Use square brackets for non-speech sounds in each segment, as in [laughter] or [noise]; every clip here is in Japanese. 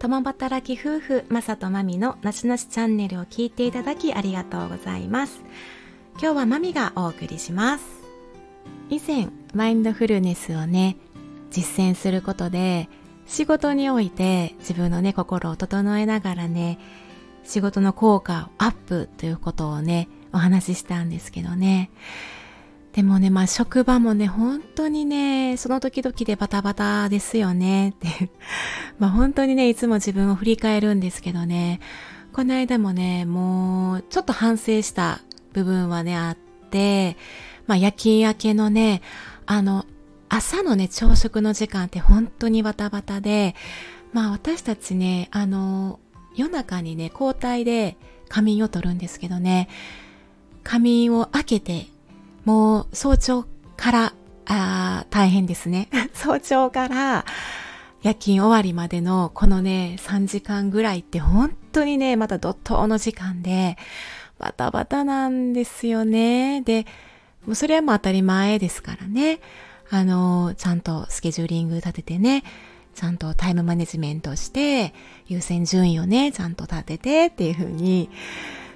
共働き夫婦マサとマミのなしなしチャンネルを聞いていただきありがとうございます。今日はマミがお送りします。以前マインドフルネスをね実践することで仕事において自分のね心を整えながらね仕事の効果をアップということをねお話ししたんですけどね。でもね、まあ職場もね、本当にね、その時々でバタバタですよねって。[laughs] まあ本当にね、いつも自分を振り返るんですけどね、この間もね、もうちょっと反省した部分はね、あって、まあ夜勤明けのね、あの、朝のね、朝食の時間って本当にバタバタで、まあ私たちね、あの、夜中にね、交代で仮眠を取るんですけどね、仮眠を開けてもう早朝からあ大変ですね。[laughs] 早朝から夜勤終わりまでのこのね、3時間ぐらいって本当にね、また怒涛の時間で、バタバタなんですよね。で、もうそれはもう当たり前ですからね。あの、ちゃんとスケジューリング立ててね、ちゃんとタイムマネジメントして、優先順位をね、ちゃんと立ててっていうふうに、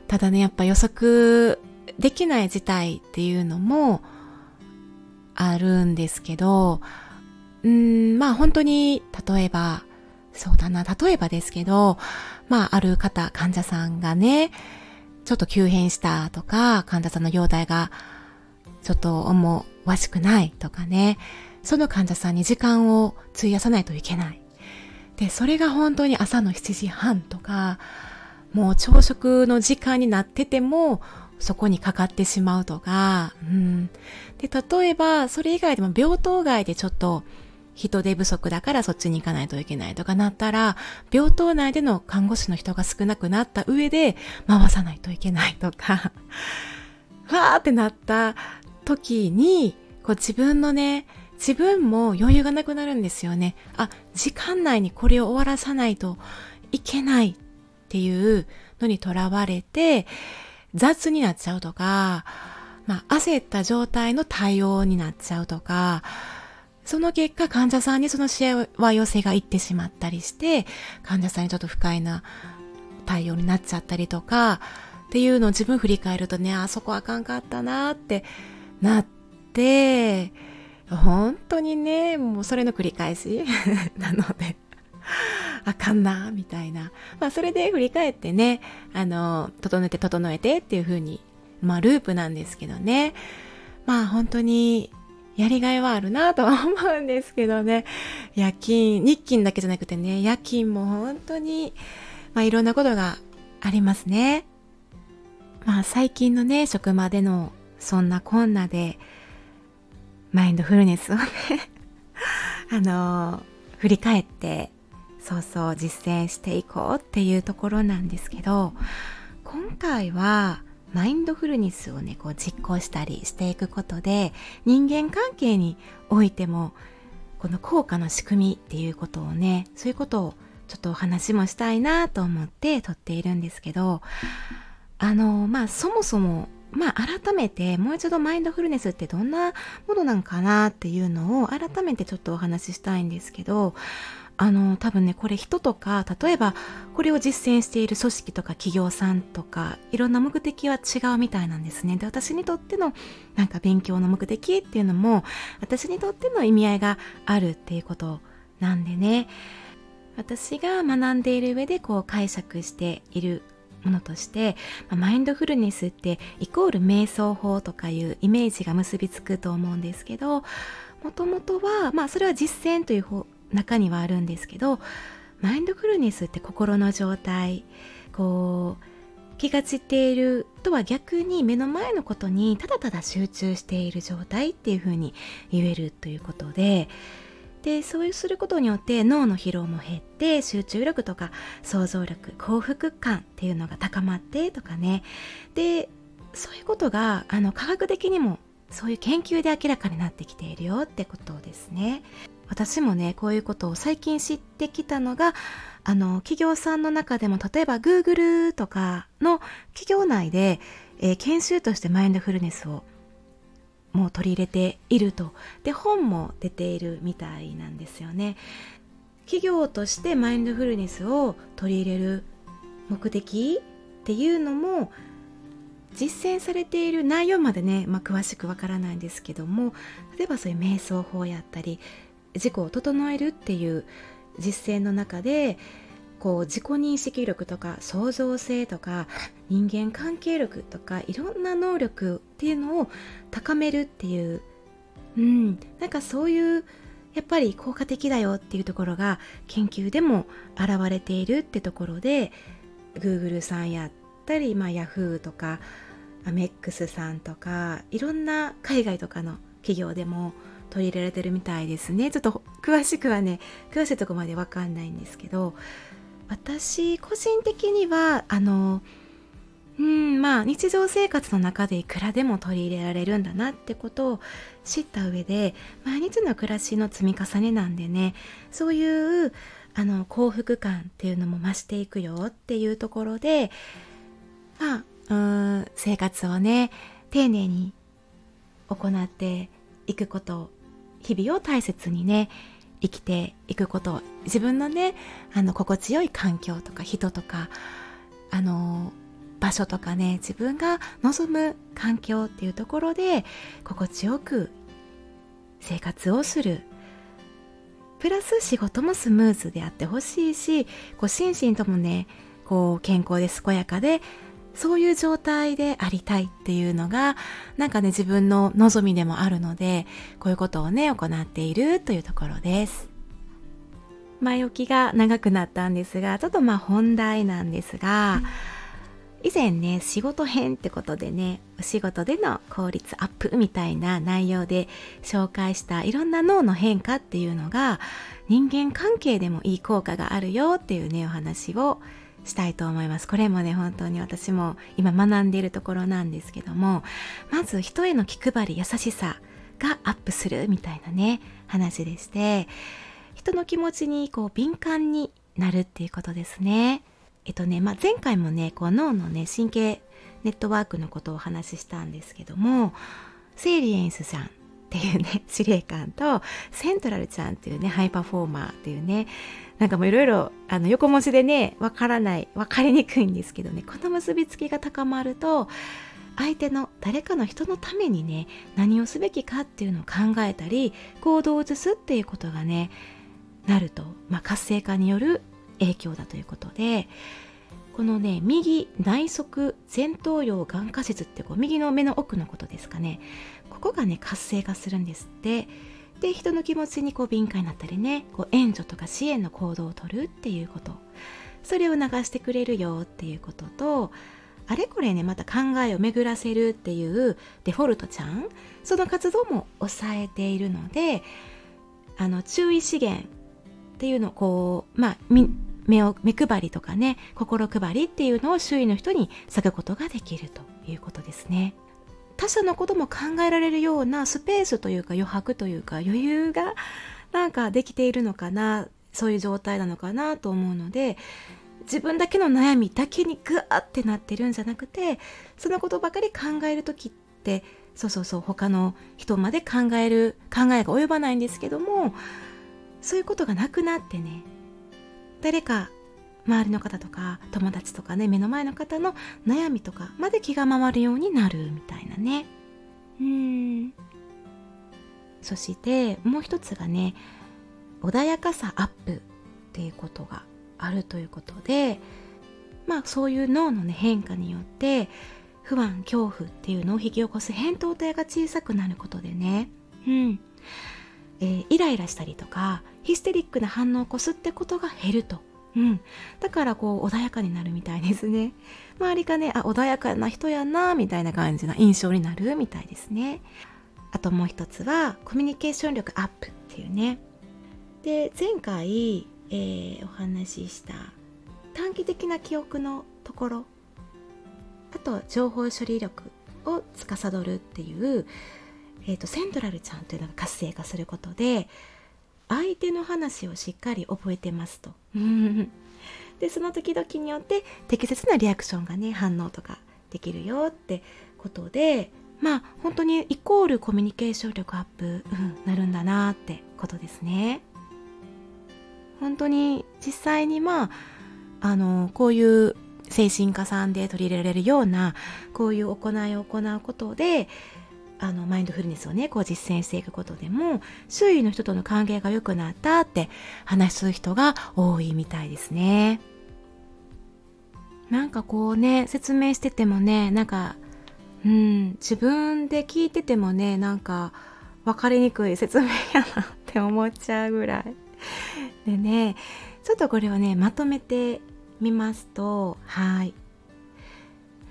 ただね、やっぱ予測できない事態っていうのもあるんですけど、うん、まあ本当に、例えば、そうだな、例えばですけど、まあある方、患者さんがね、ちょっと急変したとか、患者さんの容体がちょっと思わしくないとかね、その患者さんに時間を費やさないといけない。で、それが本当に朝の7時半とか、もう朝食の時間になってても、そこにかかってしまうとか、うん。で、例えば、それ以外でも病棟外でちょっと人手不足だからそっちに行かないといけないとかなったら、病棟内での看護師の人が少なくなった上で回さないといけないとか、[laughs] わーってなった時に、こう自分のね、自分も余裕がなくなるんですよね。あ、時間内にこれを終わらさないといけないっていうのにとらわれて、雑になっちゃうとか、まあ、焦った状態の対応になっちゃうとか、その結果患者さんにその幸せがいってしまったりして、患者さんにちょっと不快な対応になっちゃったりとか、っていうのを自分振り返るとね、あそこあかんかったなってなって、本当にね、もうそれの繰り返し [laughs] なので。[laughs] あかんな、みたいな。まあ、それで振り返ってね、あの、整えて整えてっていう風に、まあ、ループなんですけどね。まあ、本当に、やりがいはあるなとは思うんですけどね。夜勤、日勤だけじゃなくてね、夜勤も本当に、まあ、いろんなことがありますね。まあ、最近のね、職場での、そんなこんなで、マインドフルネスをね [laughs] あの振り返ってそうそう実践していこうっていうところなんですけど今回はマインドフルネスをねこう実行したりしていくことで人間関係においてもこの効果の仕組みっていうことをねそういうことをちょっとお話もしたいなと思って撮っているんですけどあのまあそもそもまあ改めてもう一度マインドフルネスってどんなものなんかなっていうのを改めてちょっとお話ししたいんですけどあの多分ねこれ人とか例えばこれを実践している組織とか企業さんとかいろんな目的は違うみたいなんですね。で私にとってのなんか勉強の目的っていうのも私にとっての意味合いがあるっていうことなんでね。私が学んでいる上でこう解釈しているものとして、まマインドフルネスってイコール瞑想法とかいうイメージが結びつくと思うんですけどもともとはまあそれは実践という中にはあるんですけどマインドフルネスって心の状態こう気が散っているとは逆に目の前のことにただただ集中している状態っていうふうに言えるということででそうすることによって脳の疲労も減って集中力とか想像力幸福感っていうのが高まってとかねでそういうことがあの科学的にもそういう研究で明らかになってきているよってことですね。私もねこういうことを最近知ってきたのがあの企業さんの中でも例えば Google とかの企業内で、えー、研修としてマインドフルネスをもう取り入れていると。で本も出ているみたいなんですよね。企業としてマインドフルネスを取り入れる目的っていうのも実践されている内容までね、まあ、詳しくわからないんですけども例えばそういう瞑想法やったり自己を整えるっていう実践の中でこう自己認識力とか創造性とか人間関係力とかいろんな能力っていうのを高めるっていう、うん、なんかそういうやっぱり効果的だよっていうところが研究でも現れているってところで Google さんやったり、まあ、Yahoo とかアメックスさんとかいろんな海外とかの企業でも取り入れられてるみたいですね。ちょっと詳しくはね詳しいとこまで分かんないんですけど私個人的にはあのうんまあ日常生活の中でいくらでも取り入れられるんだなってことを知った上で毎日の暮らしの積み重ねなんでねそういうあの幸福感っていうのも増していくよっていうところでまあうん生活をね丁寧に行っていくこと日々を大切にね生きていくこと自分のねあの心地よい環境とか人とかあの場所とかね自分が望む環境っていうところで心地よく生活をする。プラス仕事もスムーズであってほしいしこう心身ともねこう健康で健やかでそういう状態でありたいっていうのがなんかね自分の望みでもあるのでこういうことをね行っているというところです。前置きが長くなったんですがちょっとまあ本題なんですが、以前ね仕事編ってことでねお仕事での効率アップみたいな内容で紹介したいろんな脳の変化っていうのが人間関係でもいい効果があるよっていうねお話をしたいと思います。これもね本当に私も今学んでいるところなんですけどもまず人への気配り優しさがアップするみたいなね話でして人の気持ちにこう敏感になるっていうことですね。えっとね、まあ、前回もねこう脳のね神経ネットワークのことをお話ししたんですけどもセイリエンスさんっていうね司令官とセントラルちゃんっていうねハイパフォーマーっていうねなんかもういろいろあの横文字でねわからないわかりにくいんですけどねこの結びつきが高まると相手の誰かの人のためにね何をすべきかっていうのを考えたり行動を移すっていうことがねなると、まあ、活性化による影響だということでこのね右内側前頭葉眼下節ってこう右の目の奥のことですかねここがね活性化するんですって。で人の気持ちにこう敏感になったりねこう援助とか支援の行動をとるっていうことそれを流してくれるよっていうこととあれこれねまた考えを巡らせるっていうデフォルトちゃんその活動も抑えているのであの注意資源っていうのをこうまあ目を目配りとかね心配りっていうのを周囲の人に咲くことができるということですね。他者のことも考えられるようなスペースというか余白というか余裕がなんかできているのかなそういう状態なのかなと思うので自分だけの悩みだけにグワってなってるんじゃなくてそのことばかり考える時ってそうそうそう他の人まで考える考えが及ばないんですけどもそういうことがなくなってね誰か周りの方とか友達とかね目の前の方の悩みとかまで気が回るようになるみたいな。ね。うん。そしてもう一つがね穏やかさアップっていうことがあるということでまあそういう脳の、ね、変化によって不安恐怖っていうのを引き起こす扁桃体が小さくなることでね、うん。えー、イライラしたりとかヒステリックな反応を起こすってことが減ると。うん。だからこう穏やかになるみたいですね。[laughs] 周りがね、あ、穏やかな人やな、みたいな感じな印象になるみたいですね。あともう一つはコミュニケーション力アップっていうね。で、前回、えー、お話しした短期的な記憶のところ、あと情報処理力を司るっていう、えーとセントラルちゃんというのが活性化することで相手の話をしっかり覚えてますと。[laughs] でその時々によって適切なリアクションがね反応とかできるよってことでまあ本当にイコールコミュニケーション力アップ、うん、なるんだなってことですね。本当に実際にまああのこういう精神科さんで取り入れられるようなこういう行いを行うことであのマインドフルネスをねこう実践していくことでも周囲の人との関係が良くなったって話す人が多いみたいですね。なんかこうね説明しててもねなんかうん自分で聞いててもねなんか分かりにくい説明やなって思っちゃうぐらい。でねちょっとこれをねまとめてみますとはい。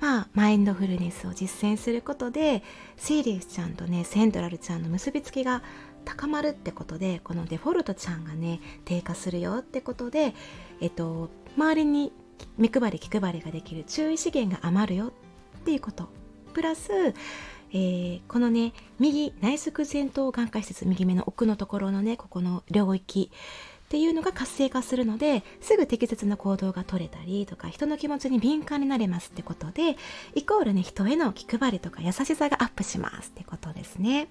まあ、マインドフルネスを実践することでシーリウスちゃんとねセントラルちゃんの結びつきが高まるってことでこのデフォルトちゃんがね低下するよってことで、えっと、周りに目配り気配りができる注意資源が余るよっていうこと。プラス、えー、このね右内側前頭眼科施設右目の奥のところのねここの領域っていうのが活性化するのですぐ適切な行動が取れたりとか人の気持ちに敏感になれますってことでイコールね人への気配りとか優しさがアップしますってことですね。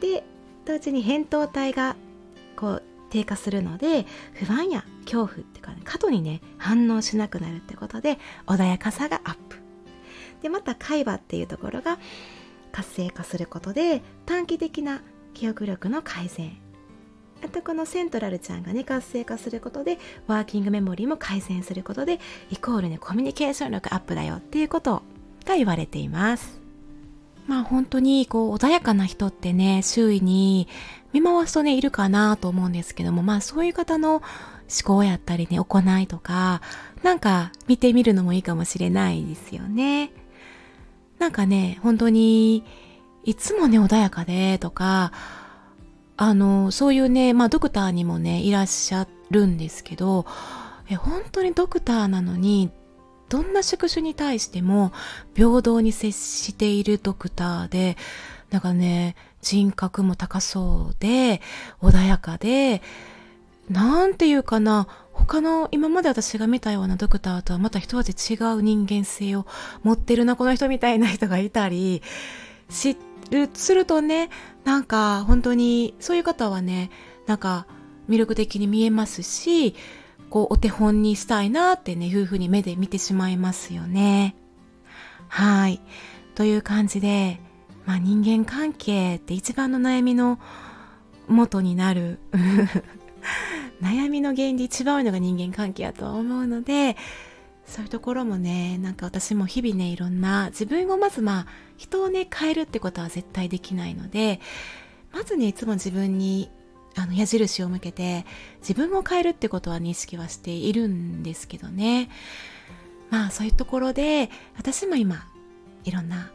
で同時に扁桃体がこう低下するので不安や恐怖っていうか、ね、過度にね反応しなくなるってことで穏やかさがアップでまた海馬っていうところが活性化することで短期的な記憶力の改善あとこのセントラルちゃんがね活性化することでワーキングメモリーも改善することでイコールねコミュニケーション力アップだよっていうことが言われています。まあ本当にこう穏やかな人ってね周囲に見回すとねいるかなと思うんですけどもまあそういう方の思考やったりね行いとかなんか見てみるのもいいかもしれないですよね。なんかね本当にいつもね穏やかでとかあの、そういうね、まあドクターにもね、いらっしゃるんですけど、え本当にドクターなのに、どんな職種に対しても平等に接しているドクターで、なんかね、人格も高そうで、穏やかで、なんていうかな、他の今まで私が見たようなドクターとはまた一味違う人間性を持ってるな、この人みたいな人がいたり、知ってる、するとね、なんか本当にそういう方はね、なんか魅力的に見えますし、こうお手本にしたいなってね、いうふうに目で見てしまいますよね。はい。という感じで、まあ人間関係って一番の悩みの元になる [laughs] 悩みの原因で一番多いのが人間関係やと思うので、そういうところもね、なんか私も日々ね、いろんな自分をまずまあ人をね、変えるってことは絶対できないので、まずね、いつも自分にあの矢印を向けて自分を変えるってことは認識はしているんですけどね。まあそういうところで私も今いろんな、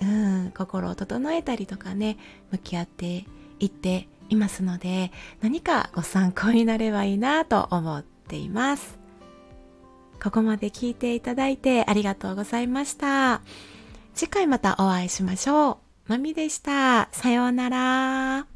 うん、心を整えたりとかね、向き合っていっていますので何かご参考になればいいなと思っています。ここまで聞いていただいてありがとうございました。次回またお会いしましょう。まみでした。さようなら。